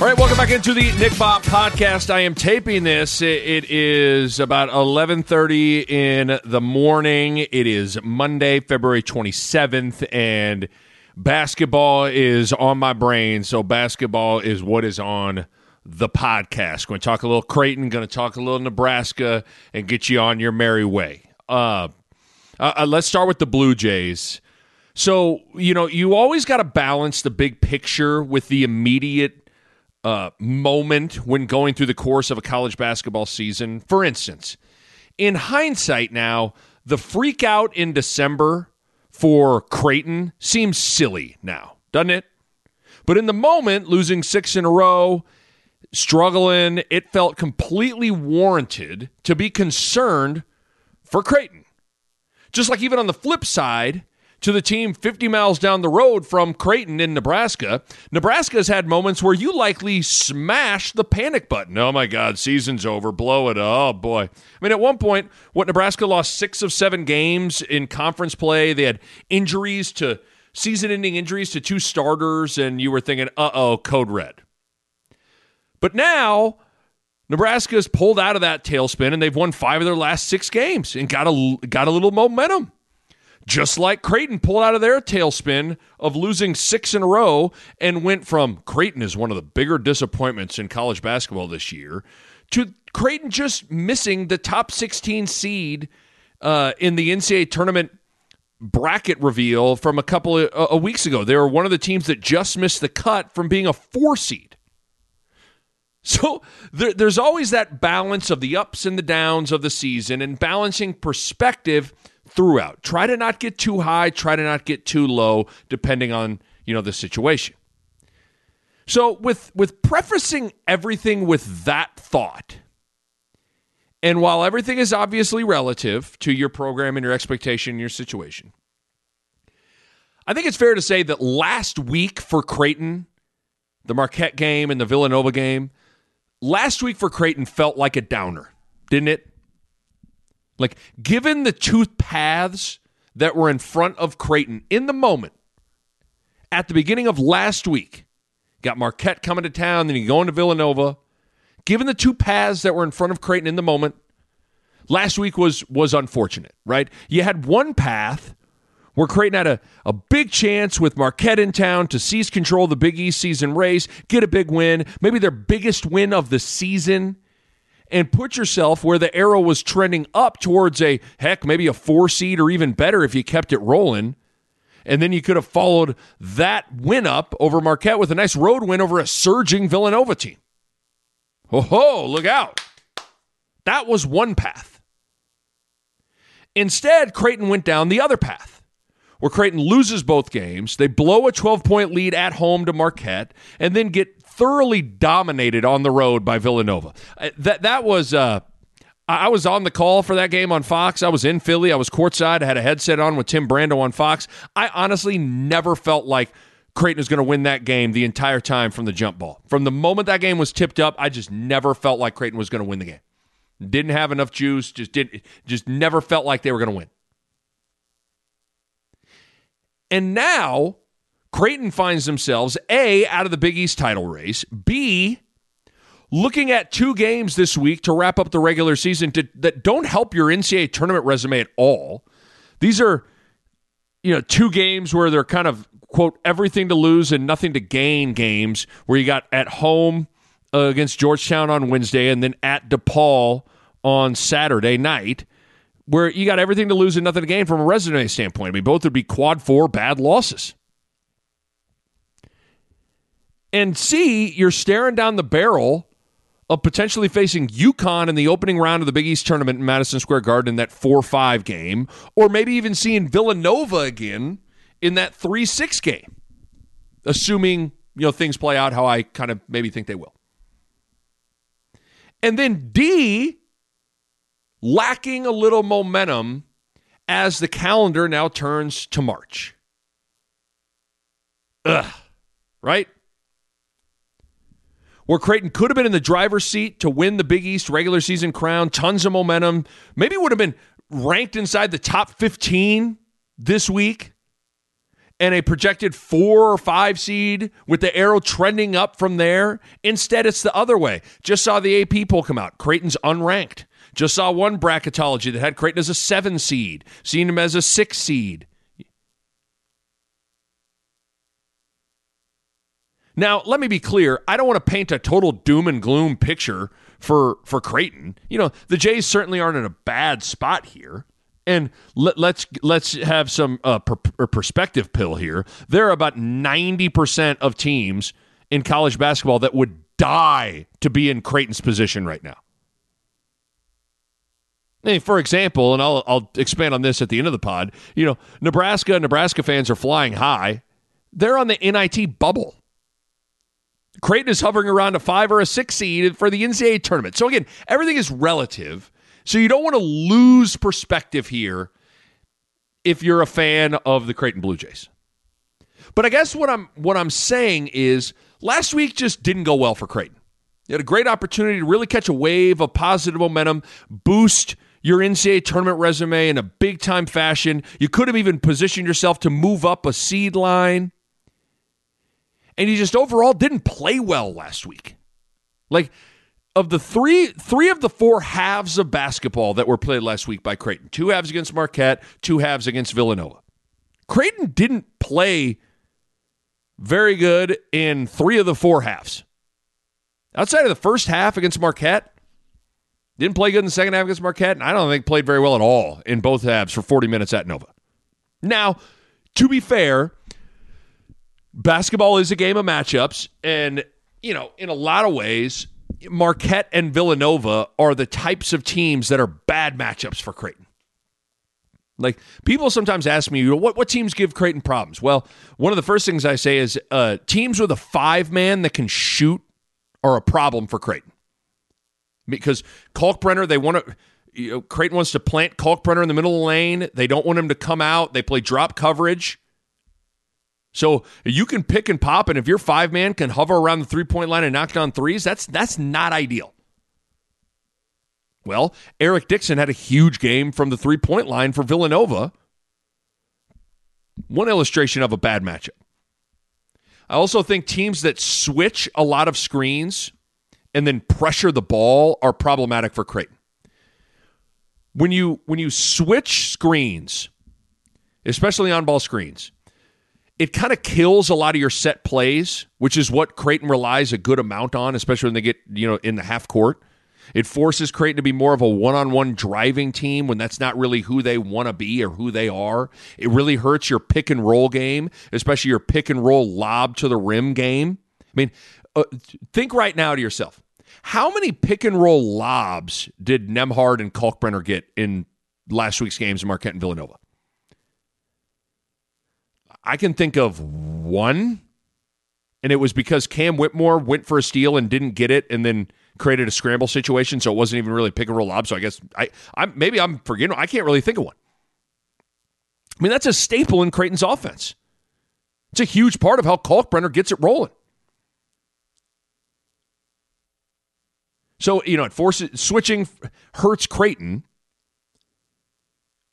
All right, welcome back into the Nick Bahe podcast. I am taping this. It is about 11:30 in the morning. It is Monday, February 27th and basketball is on my brain. So basketball is what is on the podcast. Going to talk a little Creighton, going to talk a little Nebraska and get you on your merry way. Uh, uh let's start with the Blue Jays. So, you know, you always got to balance the big picture with the immediate uh, moment when going through the course of a college basketball season. For instance, in hindsight now, the freak out in December for Creighton seems silly now, doesn't it? But in the moment, losing six in a row, struggling, it felt completely warranted to be concerned for Creighton. Just like even on the flip side, to the team 50 miles down the road from Creighton in Nebraska. Nebraska has had moments where you likely smash the panic button. Oh my God, season's over. Blow it. Oh boy. I mean, at one point, what Nebraska lost six of seven games in conference play. They had injuries to season ending injuries to two starters, and you were thinking, uh oh, code red. But now, Nebraska's pulled out of that tailspin and they've won five of their last six games and got a, got a little momentum just like Creighton pulled out of their tailspin of losing six in a row and went from Creighton is one of the bigger disappointments in college basketball this year to Creighton just missing the top 16 seed uh, in the NCAA tournament bracket reveal from a couple of uh, weeks ago. They were one of the teams that just missed the cut from being a four seed. So there, there's always that balance of the ups and the downs of the season and balancing perspective throughout. Try to not get too high, try to not get too low, depending on, you know, the situation. So with with prefacing everything with that thought, and while everything is obviously relative to your program and your expectation and your situation, I think it's fair to say that last week for Creighton, the Marquette game and the Villanova game, last week for Creighton felt like a downer, didn't it? Like, given the two paths that were in front of Creighton in the moment, at the beginning of last week, got Marquette coming to town, then you go into Villanova. Given the two paths that were in front of Creighton in the moment, last week was was unfortunate, right? You had one path where Creighton had a, a big chance with Marquette in town to seize control of the Big East season race, get a big win, maybe their biggest win of the season and put yourself where the arrow was trending up towards a heck, maybe a four seed or even better if you kept it rolling. And then you could have followed that win up over Marquette with a nice road win over a surging Villanova team. Oh, ho, look out. That was one path. Instead, Creighton went down the other path, where Creighton loses both games. They blow a 12 point lead at home to Marquette and then get thoroughly dominated on the road by Villanova. Uh, that that was. Uh, I was on the call for that game on Fox. I was in Philly. I was courtside. I had a headset on with Tim Brando on Fox. I honestly never felt like Creighton was going to win that game the entire time from the jump ball. From the moment that game was tipped up, I just never felt like Creighton was going to win the game. Didn't have enough juice. Just didn't. Just never felt like they were going to win. And now Creighton finds themselves A, out of the Big East title race, B, looking at two games this week to wrap up the regular season to, that don't help your NCAA tournament resume at all. These are, you know, two games where they're kind of, quote, everything to lose and nothing to gain games, where you got at home uh, against Georgetown on Wednesday and then at DePaul on Saturday night where you got everything to lose and nothing to gain from a resume standpoint. I mean, both would be quad four bad losses. And C, you're staring down the barrel of potentially facing UConn in the opening round of the Big East tournament in Madison Square Garden in that 4 5 game, or maybe even seeing Villanova again in that 3 6 game, assuming you know things play out how I kind of maybe think they will. And then D, lacking a little momentum as the calendar now turns to March. Ugh. Right? Where Creighton could have been in the driver's seat to win the Big East regular season crown, tons of momentum, maybe would have been ranked inside the top 15 this week and a projected four or five seed with the arrow trending up from there. Instead, it's the other way. Just saw the AP poll come out. Creighton's unranked. Just saw one bracketology that had Creighton as a seven seed, seen him as a six seed. Now, let me be clear. I don't want to paint a total doom and gloom picture for for Creighton. You know, the Jays certainly aren't in a bad spot here. And let, us let's, let's have some uh, per, perspective pill here. There are about ninety percent of teams in college basketball that would die to be in Creighton's position right now. For example, and I'll, I'll expand on this at the end of the pod. You know, Nebraska, Nebraska fans are flying high. They're on the NIT bubble. Creighton is hovering around a five or a six seed for the NCAA tournament. So again, everything is relative. So you don't want to lose perspective here if you're a fan of the Creighton Blue Jays. But I guess what I'm what I'm saying is last week just didn't go well for Creighton. You had a great opportunity to really catch a wave of positive momentum, boost your NCAA tournament resume in a big time fashion. You could have even positioned yourself to move up a seed line. And he just overall didn't play well last week. Like of the three three of the four halves of basketball that were played last week by Creighton, two halves against Marquette, two halves against Villanova. Creighton didn't play very good in three of the four halves. Outside of the first half against Marquette, didn't play good in the second half against Marquette, and I don't think played very well at all in both halves for 40 minutes at Nova. Now, to be fair, basketball is a game of matchups, and you know, in a lot of ways, Marquette and Villanova are the types of teams that are bad matchups for Creighton. Like people sometimes ask me, you know, what what teams give Creighton problems? Well, one of the first things I say is uh, teams with a five man that can shoot are a problem for Creighton because Kalkbrenner they want to. You know, Creighton wants to plant Kalkbrenner in the middle of the lane. They don't want him to come out. They play drop coverage. So you can pick and pop, and if your five man can hover around the three point line and knock down threes, that's that's not ideal. Well, Eric Dixon had a huge game from the three point line for Villanova. One illustration of a bad matchup. I also think teams that switch a lot of screens and then pressure the ball are problematic for Creighton. When you when you switch screens, especially on ball screens, it kind of kills a lot of your set plays, which is what Creighton relies a good amount on, especially when they get, you know, in the half court. It forces Creighton to be more of a one on one driving team when that's not really who they want to be or who they are. It really hurts your pick and roll game, especially your pick and roll lob to the rim game. I mean, uh, think right now to yourself how many pick and roll lobs did Nembhard and Kalkbrenner get in last week's games in Marquette and Villanova? I can think of one, and it was because Cam Whitmore went for a steal and didn't get it, and then created a scramble situation, so it wasn't even really pick and roll lob. So I guess I, I maybe I'm forgetting. I can't really think of one. I mean, that's a staple in Creighton's offense. It's a huge part of how Kalkbrenner gets it rolling. So you know, it forces switching hurts Creighton,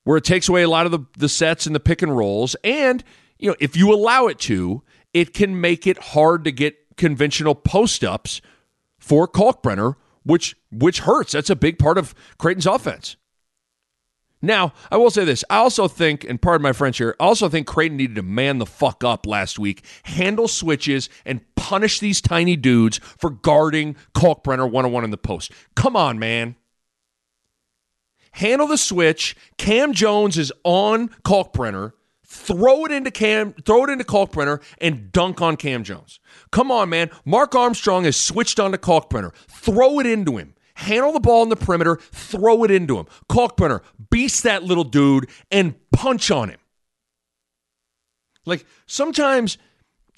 where it takes away a lot of the, the sets and the pick and rolls, and you know, if you allow it to, it can make it hard to get conventional post ups for Kalkbrenner, which which hurts. That's a big part of Creighton's offense. Now, I will say this. I also think, and pardon my French here, I also think Creighton needed to man the fuck up last week, handle switches, and punish these tiny dudes for guarding Kalkbrenner one on one in the post. Come on, man. Handle the switch. Cam Jones is on Kalkbrenner throw it into Cam, throw it into Kalkbrenner, and dunk on Cam Jones. Come on, man. Mark Armstrong has switched on to Kalkbrenner. Throw it into him. Handle the ball in the perimeter, throw it into him. Kalkbrenner, beast that little dude and punch on him. Like sometimes,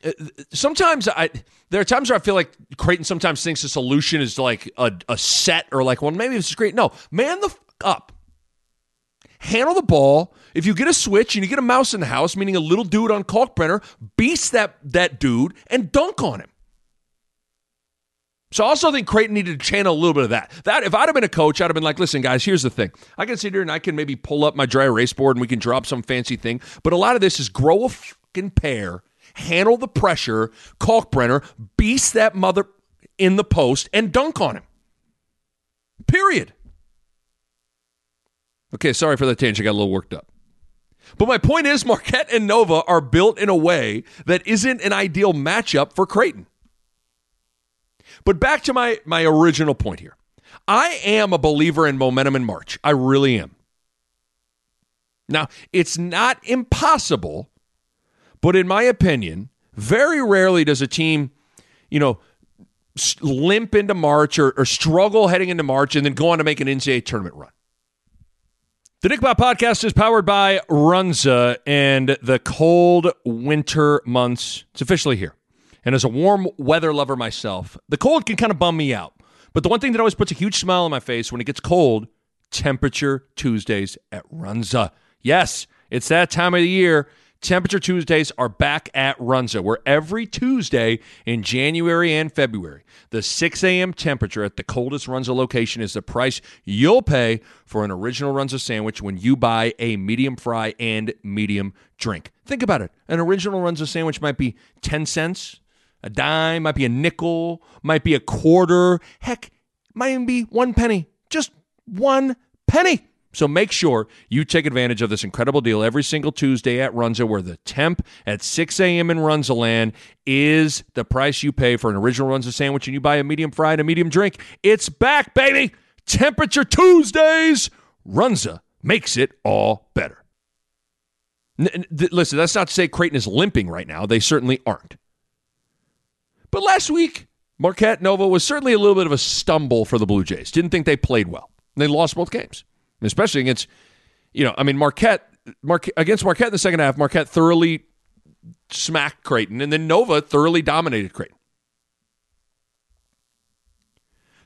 uh, sometimes I there are times where I feel like Creighton sometimes thinks the solution is like a, a set or like, well, maybe this is great. No, man the f- up. Handle the ball. If you get a switch and you get a mouse in the house, meaning a little dude on Kalkbrenner, beast that that dude and dunk on him. So I also think Creighton needed to channel a little bit of that. That if I'd have been a coach, I'd have been like, listen, guys, here's the thing. I can sit here and I can maybe pull up my dry erase board and we can drop some fancy thing. But a lot of this is grow a fucking pair, handle the pressure, Kalkbrenner, beast that mother in the post, and dunk on him. Period. Okay, sorry for that tangent. I got a little worked up. But my point is, Marquette and Nova are built in a way that isn't an ideal matchup for Creighton. But back to my, my original point here. I am a believer in momentum in March. I really am. Now, it's not impossible, but in my opinion, very rarely does a team, you know, limp into March or, or struggle heading into March and then go on to make an NCAA tournament run. The Nick Bahe podcast is powered by Runza and the cold winter months. It's officially here. And as a warm weather lover myself, the cold can kind of bum me out. But the one thing that always puts a huge smile on my face when it gets cold, temperature Tuesdays at Runza. Yes, it's that time of the year. Temperature Tuesdays are back at Runza, where every Tuesday in January and February, the 6 a.m. temperature at the coldest Runza location is the price you'll pay for an original Runza sandwich when you buy a medium fry and medium drink. Think about it. An original Runza sandwich might be 10 cents, a dime, might be a nickel, might be a quarter, heck, might even be one penny. Just one penny. So make sure you take advantage of this incredible deal every single Tuesday at Runza, where the temp at 6 a.m. in Runzaland is the price you pay for an original Runza sandwich and you buy a medium fry and a medium drink. It's back, baby! Temperature Tuesdays! Runza makes it all better. N- th- listen, that's not to say Creighton is limping right now. They certainly aren't. But last week, Marquette Nova was certainly a little bit of a stumble for the Blue Jays. Didn't think they played well. They lost both games, especially against, you know, I mean, Marquette, Marquette against Marquette in the second half. Marquette thoroughly smacked Creighton, and then Nova thoroughly dominated Creighton.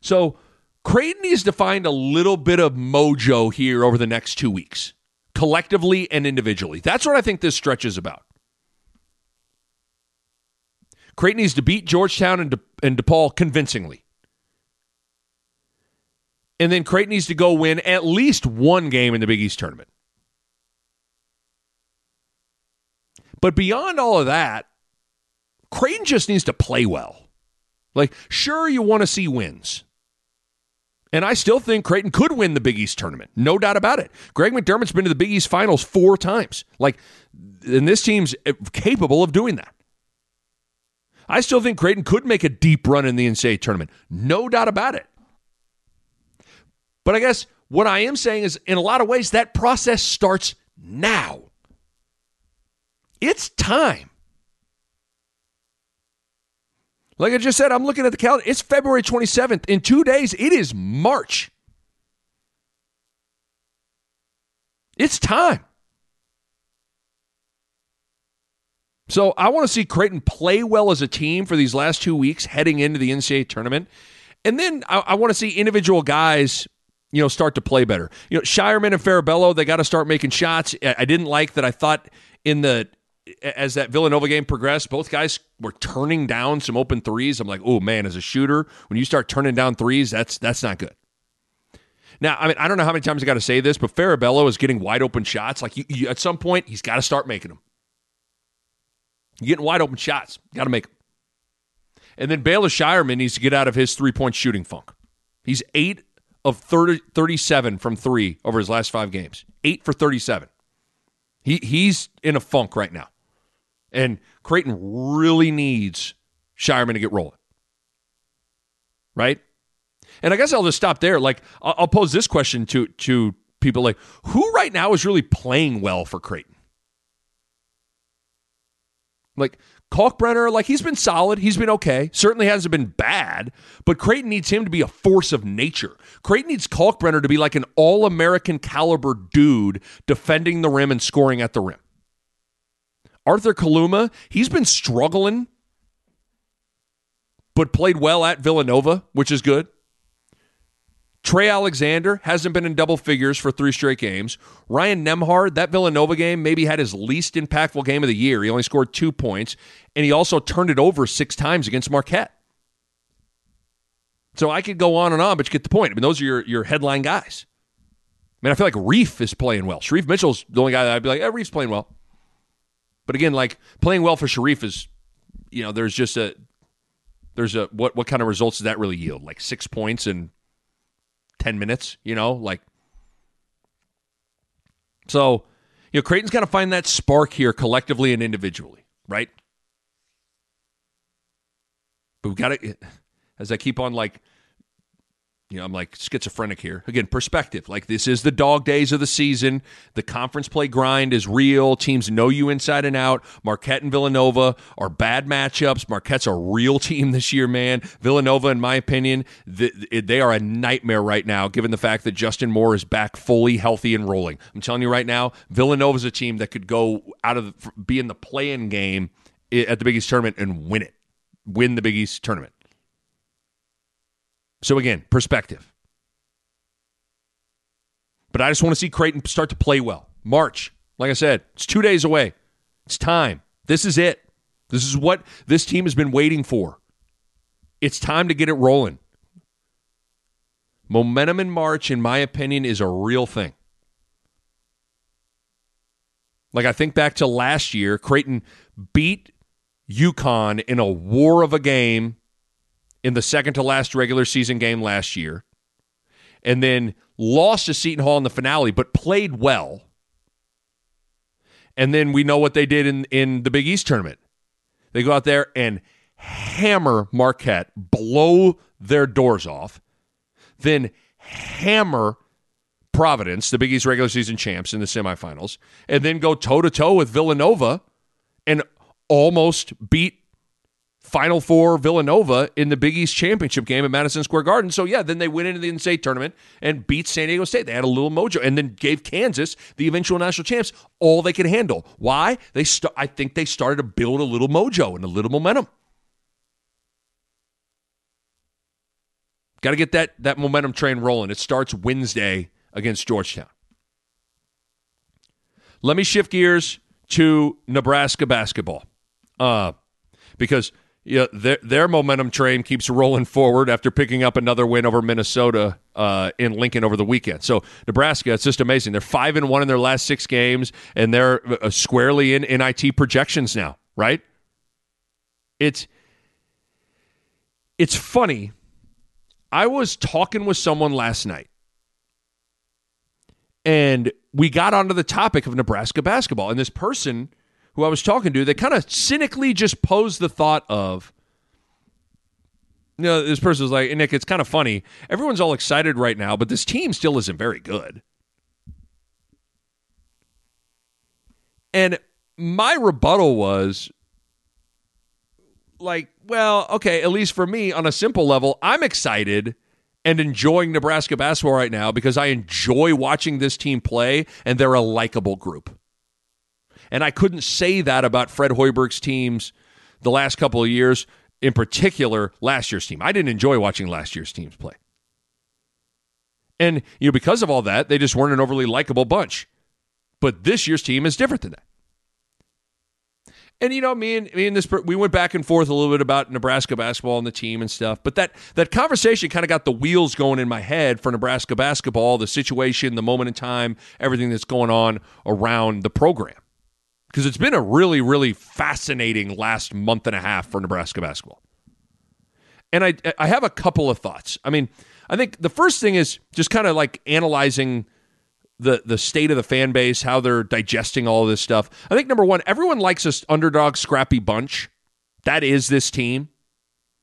So Creighton needs to find a little bit of mojo here over the next two weeks, collectively and individually. That's what I think this stretch is about. Creighton needs to beat Georgetown and, De- and DePaul convincingly. And then Creighton needs to go win at least one game in the Big East tournament. But beyond all of that, Creighton just needs to play well. Like, sure, you want to see wins. And I still think Creighton could win the Big East tournament. No doubt about it. Greg McDermott's been to the Big East finals four times. Like, and this team's capable of doing that. I still think Creighton could make a deep run in the NCAA tournament. No doubt about it. But I guess what I am saying is, in a lot of ways, that process starts now. It's time. Like I just said, I'm looking at the calendar. It's February 27th. In two days, it is March. It's time. So I want to see Creighton play well as a team for these last two weeks heading into the NCAA tournament. And then I, I want to see individual guys, you know, start to play better. You know, Scheierman and Farabello, they got to start making shots. I didn't like that. I thought in the as that Villanova game progressed, both guys were turning down some open threes. I'm like, oh man, as a shooter, when you start turning down threes, that's that's not good. Now, I mean, I don't know how many times I got to say this, but Farabello is getting wide open shots. Like you, you, at some point, he's got to start making them. You're getting wide open shots. Got to make them. And then Baylor Scheierman needs to get out of his three point shooting funk. He's eight of 30, 37 from three over his last five games. Eight for 37. He, he's in a funk right now. And Creighton really needs Scheierman to get rolling. Right? And I guess I'll just stop there. Like, I'll, I'll pose this question to, to people like, who right now is really playing well for Creighton? Like Kalkbrenner, like he's been solid. He's been okay. Certainly hasn't been bad, but Creighton needs him to be a force of nature. Creighton needs Kalkbrenner to be like an all American caliber dude defending the rim and scoring at the rim. Arthur Kaluma, he's been struggling, but played well at Villanova, which is good. Trey Alexander hasn't been in double figures for three straight games. Ryan Nembhard, that Villanova game, maybe had his least impactful game of the year. He only scored two points, and he also turned it over six times against Marquette. So I could go on and on, but you get the point. I mean, those are your, your headline guys. I mean, I feel like Reef is playing well. Shereef Mitchell's the only guy that I'd be like, yeah, Reef's playing well. But again, like playing well for Shereef is, you know, there's just a, there's a, what, what kind of results does that really yield? Like six points in 10 minutes, you know, like, so, you know, Creighton's got to find that spark here collectively and individually, right? But we've got to, as I keep on like you know, I'm like schizophrenic here. Again, perspective. Like this is the dog days of the season. The conference play grind is real. Teams know you inside and out. Marquette and Villanova are bad matchups. Marquette's a real team this year, man. Villanova, in my opinion, they are a nightmare right now, given the fact that Justin Moore is back fully healthy and rolling. I'm telling you right now, Villanova's a team that could go out of the, be in the play-in game at the Big East tournament and win it, win the Big East tournament. So again, perspective. But I just want to see Creighton start to play well. March, like I said, it's two days away. It's time. This is it. This is what this team has been waiting for. It's time to get it rolling. Momentum in March, in my opinion, is a real thing. Like I think back to last year, Creighton beat UConn in a war of a game in the second to last regular season game last year, and then lost to Seton Hall in the finale, but played well. And then we know what they did in, in the Big East tournament. They go out there and hammer Marquette, blow their doors off, then hammer Providence, the Big East regular season champs in the semifinals, and then go toe to toe with Villanova and almost beat Final Four Villanova in the Big East championship game at Madison Square Garden. So yeah, then they went into the NCAA tournament and beat San Diego State. They had a little mojo, and then gave Kansas, the eventual national champs, all they could handle. Why? They st- I think they started to build a little mojo and a little momentum. Got to get that that momentum train rolling. It starts Wednesday against Georgetown. Let me shift gears to Nebraska basketball, uh, because yeah, their their momentum train keeps rolling forward after picking up another win over Minnesota uh, in Lincoln over the weekend. So Nebraska, it's just amazing. They're five and one in their last six games, and they're uh, squarely in NIT projections now. Right? It's it's funny. I was talking with someone last night, and we got onto the topic of Nebraska basketball, and this person who I was talking to, they kind of cynically just posed the thought of, you know, this person was like, Nick, it's kind of funny. Everyone's all excited right now, but this team still isn't very good. And my rebuttal was like, well, okay, at least for me, on a simple level, I'm excited and enjoying Nebraska basketball right now because I enjoy watching this team play and they're a likable group. And I couldn't say that about Fred Hoiberg's teams the last couple of years, in particular last year's team. I didn't enjoy watching last year's teams play. And you know, because of all that, they just weren't an overly likable bunch. But this year's team is different than that. And you know, me and me and this we went back and forth a little bit about Nebraska basketball and the team and stuff. But that that conversation kind of got the wheels going in my head for Nebraska basketball, the situation, the moment in time, everything that's going on around the program because it's been a really, really fascinating last month and a half for Nebraska basketball. And I, I have a couple of thoughts. I mean, I think the first thing is just kind of like analyzing the the state of the fan base, how they're digesting all this stuff. I think number one, everyone likes this underdog, scrappy bunch. That is this team.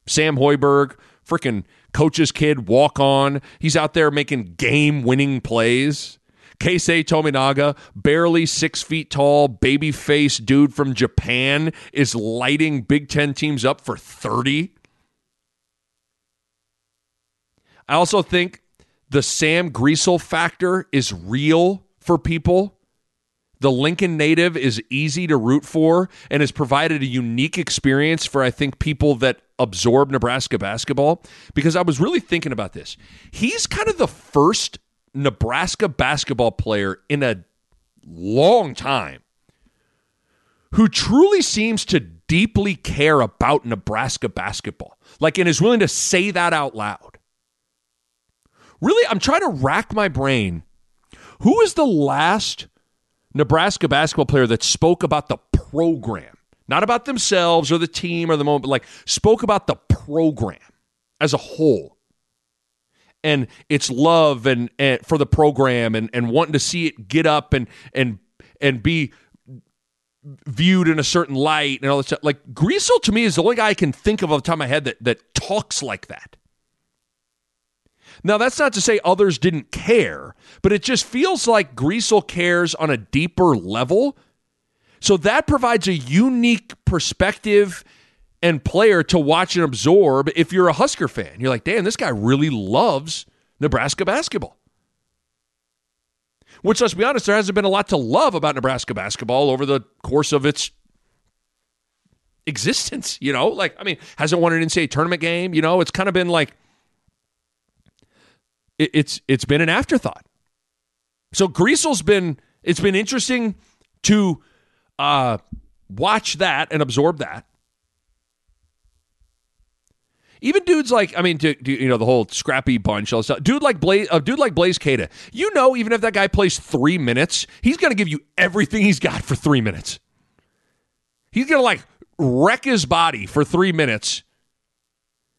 Sam Hoiberg, freaking coach's kid, walk on. He's out there making game winning plays. Keisei Tominaga, barely six feet tall, baby face dude from Japan, is lighting Big Ten teams up for 30. I also think the Sam Griesel factor is real for people. the Lincoln native is easy to root for and has provided a unique experience for, I think, people that absorb Nebraska basketball. Because I was really thinking about this. He's kind of the first Nebraska basketball player in a long time who truly seems to deeply care about Nebraska basketball. Like, and is willing to say that out loud. Really, I'm trying to rack my brain. Who is the last Nebraska basketball player that spoke about the program, not about themselves or the team or the moment, but like spoke about the program as a whole and its love and, and for the program and, and wanting to see it get up and and and be viewed in a certain light and all this stuff. Like Griesel to me is the only guy I can think of off the top of my head that that talks like that. Now, that's not to say others didn't care, but it just feels like Griesel cares on a deeper level. So that provides a unique perspective and player to watch and absorb if you're a Husker fan. You're like, damn, this guy really loves Nebraska basketball. Which, let's be honest, there hasn't been a lot to love about Nebraska basketball over the course of its existence. You know, like, I mean, hasn't won an NCAA tournament game. You know, it's kind of been like, it, it's it's been an afterthought. So Griesel's been it's been interesting to uh, watch that and absorb that. Even dudes like I mean, to, to, you know, the whole scrappy bunch, all stuff. Dude like Blaise, a dude like Blaise Keita. You know, even if that guy plays three minutes, he's going to give you everything he's got for three minutes. He's going to like wreck his body for three minutes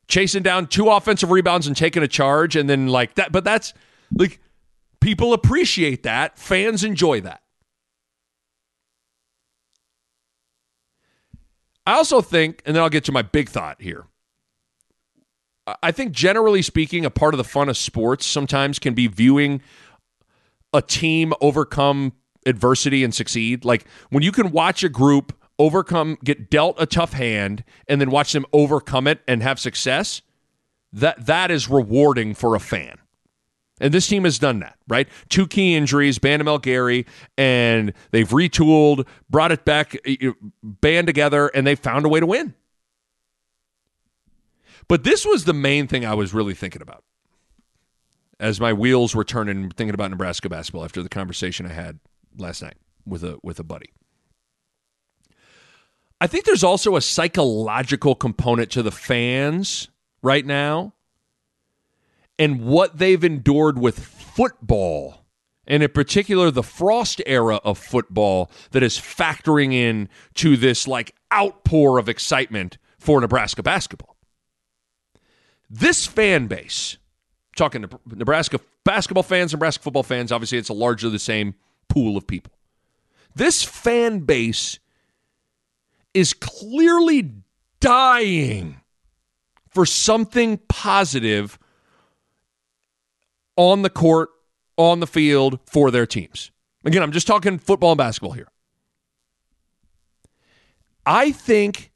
chasing down two offensive rebounds and taking a charge and then like that but that's like people appreciate that fans enjoy that i also think and then i'll get to my big thought here i think generally speaking a part of the fun of sports sometimes can be viewing a team overcome adversity and succeed like when you can watch a group overcome, get dealt a tough hand, and then watch them overcome it and have success, that that is rewarding for a fan. And this team has done that, right? Two key injuries, Bandoumel Gary, and they've retooled, brought it back, eh, eh, band together, and they found a way to win. But this was the main thing I was really thinking about as my wheels were turning, thinking about Nebraska basketball after the conversation I had last night with a with a buddy. I think there's also a psychological component to the fans right now and what they've endured with football, and in particular the Frost era of football that is factoring in to this like outpour of excitement for Nebraska basketball. This fan base, talking to Nebraska basketball fans, Nebraska football fans, obviously it's a largely the same pool of people. This fan base is clearly dying for something positive on the court, on the field for their teams. Again, I'm just talking football and basketball here. I think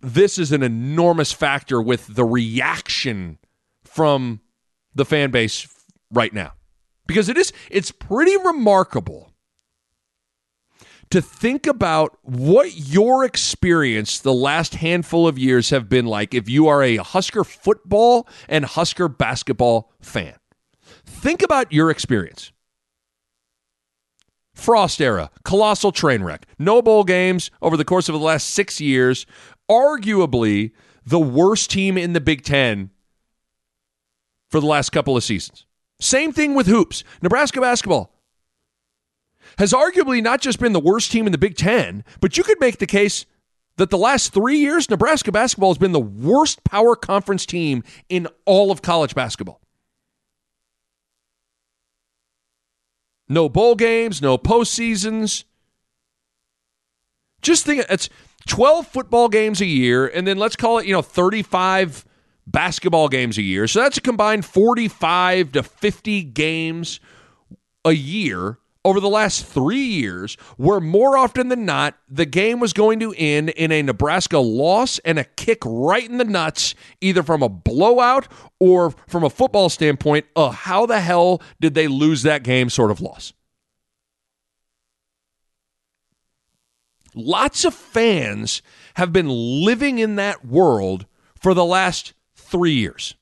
this is an enormous factor with the reaction from the fan base right now. Because it is it's pretty remarkable to think about what your experience the last handful of years have been like if you are a Husker football and Husker basketball fan. Think about your experience. Frost era, colossal train wreck, no bowl games over the course of the last six years, arguably the worst team in the Big Ten for the last couple of seasons. Same thing with hoops. Nebraska basketball, has arguably not just been the worst team in the Big Ten, but you could make the case that the last three years, Nebraska basketball has been the worst power conference team in all of college basketball. No bowl games, no postseasons. Just think it's 12 football games a year, and then let's call it, you know, 35 basketball games a year. So that's a combined 45 to 50 games a year over the last three years where more often than not, the game was going to end in a Nebraska loss and a kick right in the nuts, either from a blowout or from a football standpoint, a how the hell did they lose that game sort of loss. Lots of fans have been living in that world for the last three years.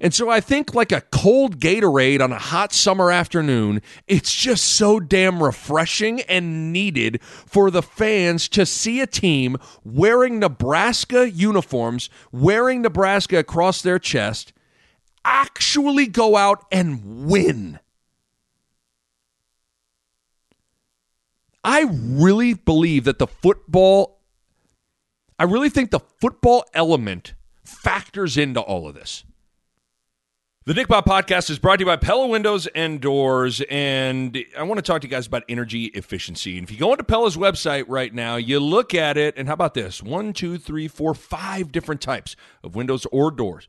And so I think like a cold Gatorade on a hot summer afternoon, it's just so damn refreshing and needed for the fans to see a team wearing Nebraska uniforms, wearing Nebraska across their chest, actually go out and win. I really believe that the football, I really think the football element factors into all of this. The Nick Bahe podcast is brought to you by Pella Windows and Doors, and I want to talk to you guys about energy efficiency. And if you go into Pella's website right now, you look at it, and how about this? One, two, three, four, five different types of windows or doors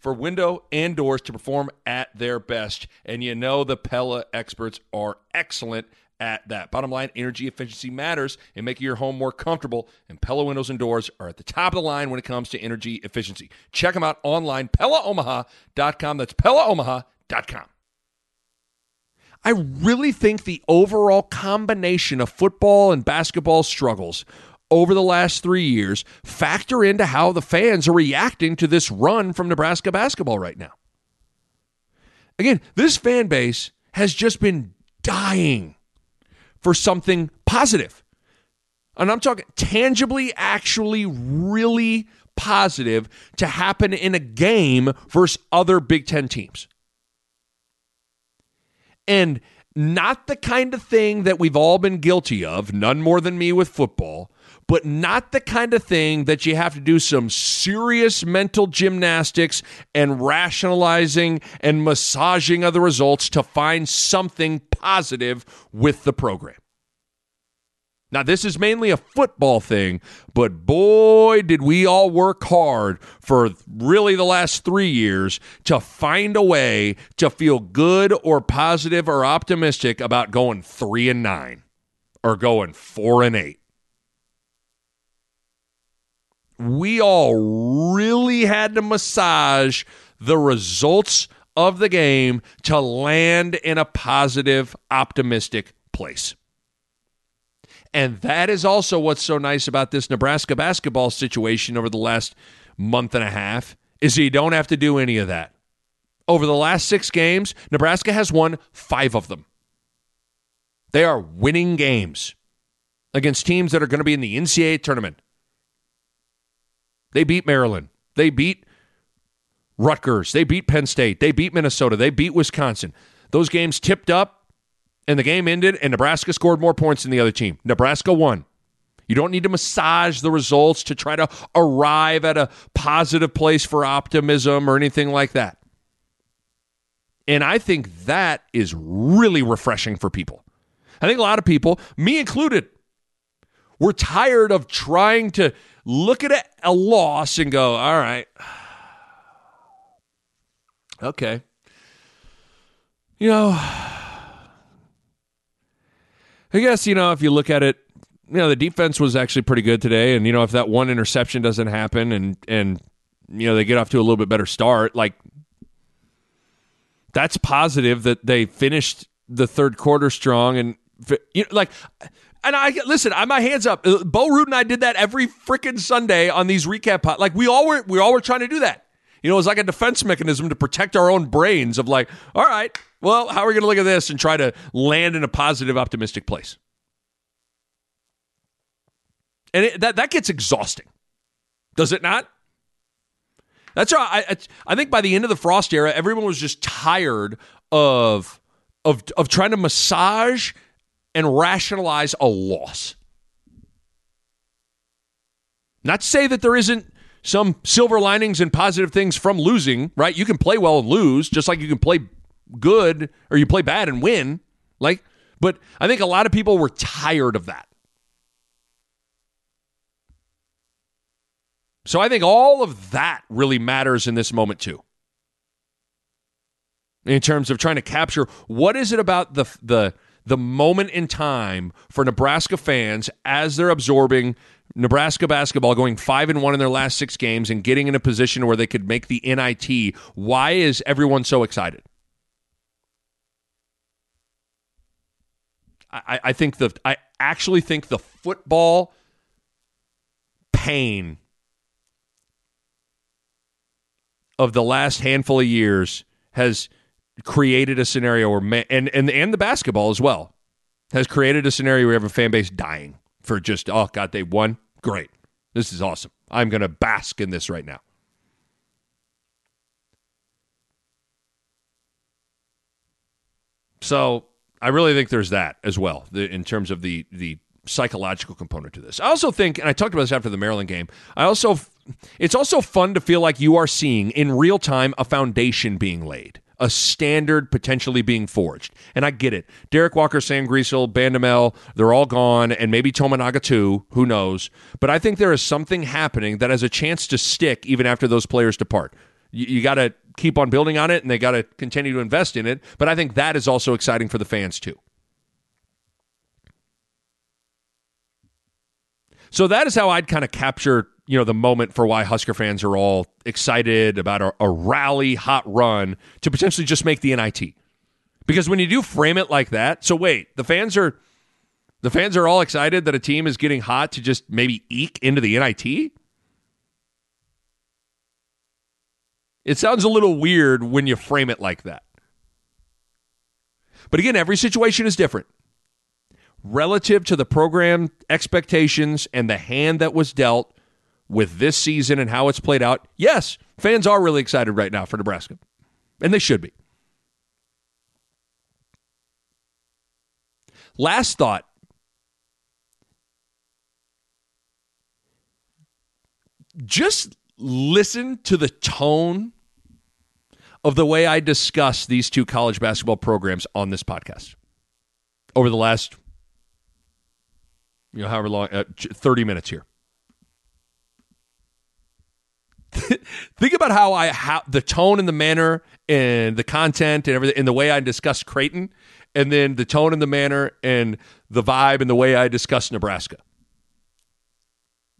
for window and doors to perform at their best. And you know the Pella experts are excellent at that. Bottom line, energy efficiency matters in making your home more comfortable, and Pella windows and doors are at the top of the line when it comes to energy efficiency. Check them out online, PellaOmaha.com. That's PellaOmaha.com. I really think the overall combination of football and basketball struggles over the last three years factor into how the fans are reacting to this run from Nebraska basketball right now. Again, this fan base has just been dying for something positive. And I'm talking tangibly, actually, really positive to happen in a game versus other Big Ten teams and not the kind of thing that we've all been guilty of, none more than me with football, but not the kind of thing that you have to do some serious mental gymnastics and rationalizing and massaging of the results to find something positive with the program. Now, this is mainly a football thing, but boy, did we all work hard for really the last three years to find a way to feel good or positive or optimistic about going three and nine or going four and eight. We all really had to massage the results of the game to land in a positive, optimistic place. And that is also what's so nice about this Nebraska basketball situation over the last month and a half is you don't have to do any of that. Over the last 6 games, Nebraska has won 5 of them. They are winning games against teams that are going to be in the NCAA tournament. They beat Maryland. They beat Rutgers. They beat Penn State. They beat Minnesota. They beat Wisconsin. Those games tipped up and the game ended, and Nebraska scored more points than the other team. Nebraska won. You don't need to massage the results to try to arrive at a positive place for optimism or anything like that. And I think that is really refreshing for people. I think a lot of people, me included, we're tired of trying to look at a, loss and go, all right, okay. You know, I guess, you know, if you look at it, you know, the defense was actually pretty good today. And, you know, if that one interception doesn't happen and, and, you know, they get off to a little bit better start, like, that's positive that they finished the third quarter strong. And, you know, like, and I listen. I my hands up. Uh, Bo Ruud and I did that every freaking Sunday on these recap. Pot. Like we all were, we all were trying to do that. You know, it was like a defense mechanism to protect our own brains. Of like, all right, well, how are we going to look at this and try to land in a positive, optimistic place? And it, that that gets exhausting, does it not? That's why I, I think by the end of the Frost era, everyone was just tired of of of trying to massage and rationalize a loss. Not to say that there isn't some silver linings and positive things from losing, right? You can play well and lose, just like you can play good or you play bad and win. Like, but I think a lot of people were tired of that. So I think all of that really matters in this moment too. In terms of trying to capture what is it about the the the moment in time for Nebraska fans as they're absorbing Nebraska basketball going 5 and 1 in their last 6 games and getting in a position where they could make the NIT. Why is everyone so excited? I, I think the I actually think the football pain of the last handful of years has created a scenario where and and and the basketball as well has created a scenario where you have a fan base dying for just oh god they won great this is awesome I'm to bask in this right now. So I really think there's that as well in terms of the the psychological component to this. I also think, and I talked about this after the Maryland game. I also, it's also fun to feel like you are seeing in real time a foundation being laid, a standard potentially being forged. And I get it. Derek Walker, Sam Griesel, Bandoumel, they're all gone, and maybe Tominaga too. Who knows? But I think there is something happening that has a chance to stick even after those players depart. You, you got to keep on building on it and they got to continue to invest in it. But I think that is also exciting for the fans too. So that is how I'd kind of capture, you know, the moment for why Husker fans are all excited about a, a rally hot run to potentially just make the NIT. Because when you do frame it like that, so wait, the fans are the fans are all excited that a team is getting hot to just maybe eke into the NIT? It sounds a little weird when you frame it like that. But again, every situation is different. Relative to the program expectations and the hand that was dealt with this season and how it's played out, yes, fans are really excited right now for Nebraska. And they should be. Last thought. Just listen to the tone of the way I discuss these two college basketball programs on this podcast over the last, you know, however long, uh, 30 minutes here. Think about how I how the tone and the manner and the content and everything and the way I discuss Creighton and then the tone and the manner and the vibe and the way I discuss Nebraska.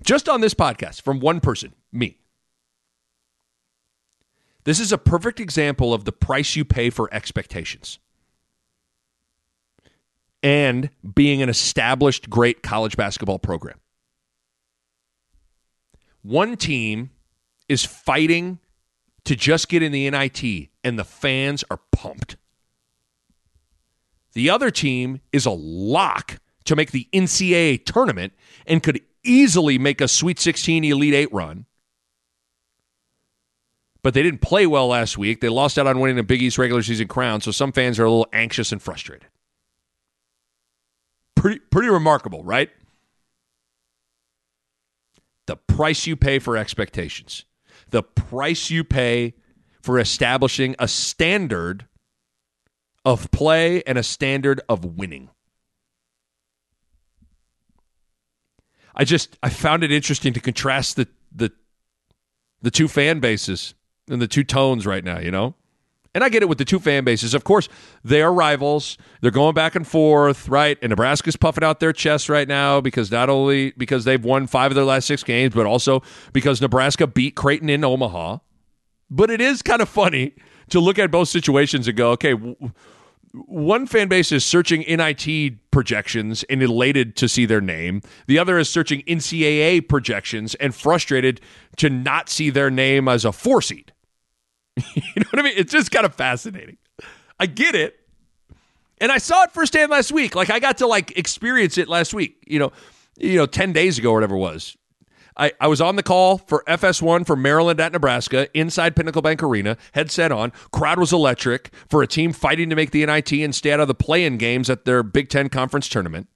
Just on this podcast from one person, me. This is a perfect example of the price you pay for expectations and being an established great college basketball program. One team is fighting to just get in the NIT, and the fans are pumped. The other team is a lock to make the NCAA tournament and could easily make a Sweet 16 Elite 8 run but they didn't play well last week. They lost out on winning the Big East regular season crown, so some fans are a little anxious and frustrated. Pretty, pretty remarkable, right? The price you pay for expectations, the price you pay for establishing a standard of play and a standard of winning. I just I found it interesting to contrast the the the two fan bases and the two tones right now, you know? And I get it with the two fan bases. Of course, they are rivals. They're going back and forth, right? And Nebraska's puffing out their chest right now because not only because they've won five of their last six games, but also because Nebraska beat Creighton in Omaha. But it is kind of funny to look at both situations and go, okay, one fan base is searching NIT projections and elated to see their name. The other is searching NCAA projections and frustrated to not see their name as a four seed. you know what I mean? It's just kind of fascinating. I get it. And I saw it firsthand last week. Like I got to like experience it last week, you know, you know, 10 days ago or whatever it was. I, I was on the call for FS1 for Maryland at Nebraska inside Pinnacle Bank Arena, headset on. Crowd was electric for a team fighting to make the NIT and stay out of the play in games at their Big Ten conference tournament.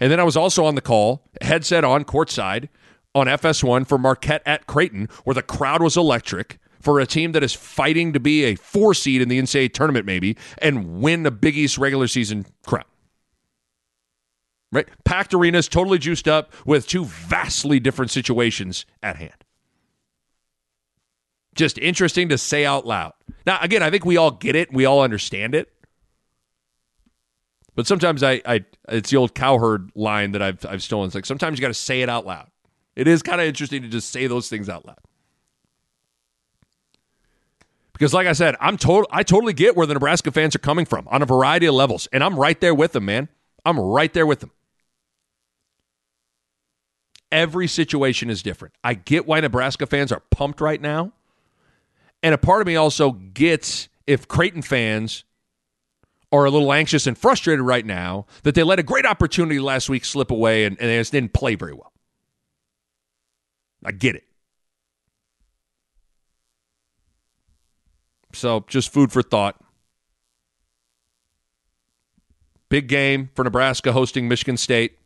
And then I was also on the call, headset on, courtside on FS1 for Marquette at Creighton, where the crowd was electric for a team that is fighting to be a four seed in the NCAA tournament, maybe, and win a Big East regular season crown. Right? Packed arenas, totally juiced up with two vastly different situations at hand. Just interesting to say out loud. Now, again, I think we all get it. We all understand it. But sometimes I, I it's the old cowherd line that I've, I've stolen. It's like sometimes you got to say it out loud. It is kind of interesting to just say those things out loud. Because, like I said, I'm total. I totally get where the Nebraska fans are coming from on a variety of levels, and I'm right there with them, man. I'm right there with them. Every situation is different. I get why Nebraska fans are pumped right now, and a part of me also gets if Creighton fans are a little anxious and frustrated right now that they let a great opportunity last week slip away and, and they just didn't play very well. I get it. So just food for thought. Big game for Nebraska hosting Michigan State.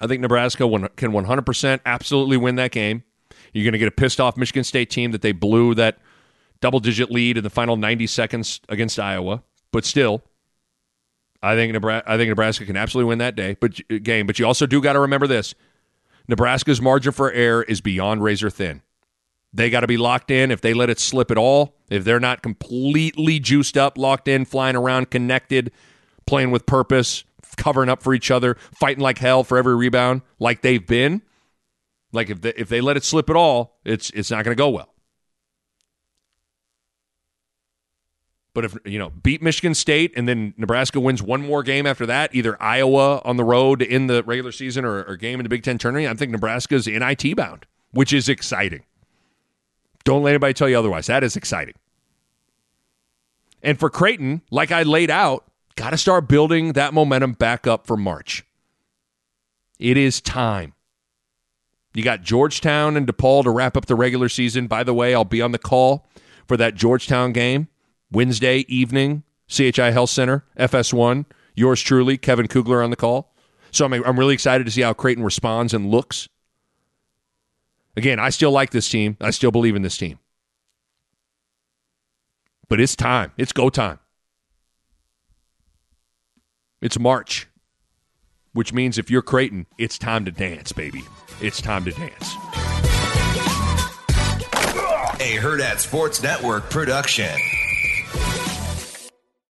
I think Nebraska can 100% absolutely win that game. You're going to get a pissed off Michigan State team that they blew that double digit lead in the final 90 seconds against Iowa. But still, I think Nebraska, I think Nebraska can absolutely win that day, but uh, game. But you also do got to remember this: Nebraska's margin for error is beyond razor thin. They got to be locked in. If they let it slip at all, if they're not completely juiced up, locked in, flying around, connected, playing with purpose, covering up for each other, fighting like hell for every rebound, like they've been, like if they, if they let it slip at all, it's it's not going to go well. But if you know, beat Michigan State and then Nebraska wins one more game after that, either Iowa on the road in the regular season or, or game in the Big Ten tournament, I think Nebraska's NIT bound, which is exciting. Don't let anybody tell you otherwise. That is exciting. And for Creighton, like I laid out, got to start building that momentum back up for March. It is time. You got Georgetown and DePaul to wrap up the regular season. By the way, I'll be on the call for that Georgetown game Wednesday evening, CHI Health Center, FS1. Yours truly, Kevin Kugler on the call. So I'm, I'm really excited to see how Creighton responds and looks Again, I still like this team. I still believe in this team. But it's time. It's go time. It's March, which means if you're Creighton, it's time to dance, baby. It's time to dance. A Hurrdat Sports Network production.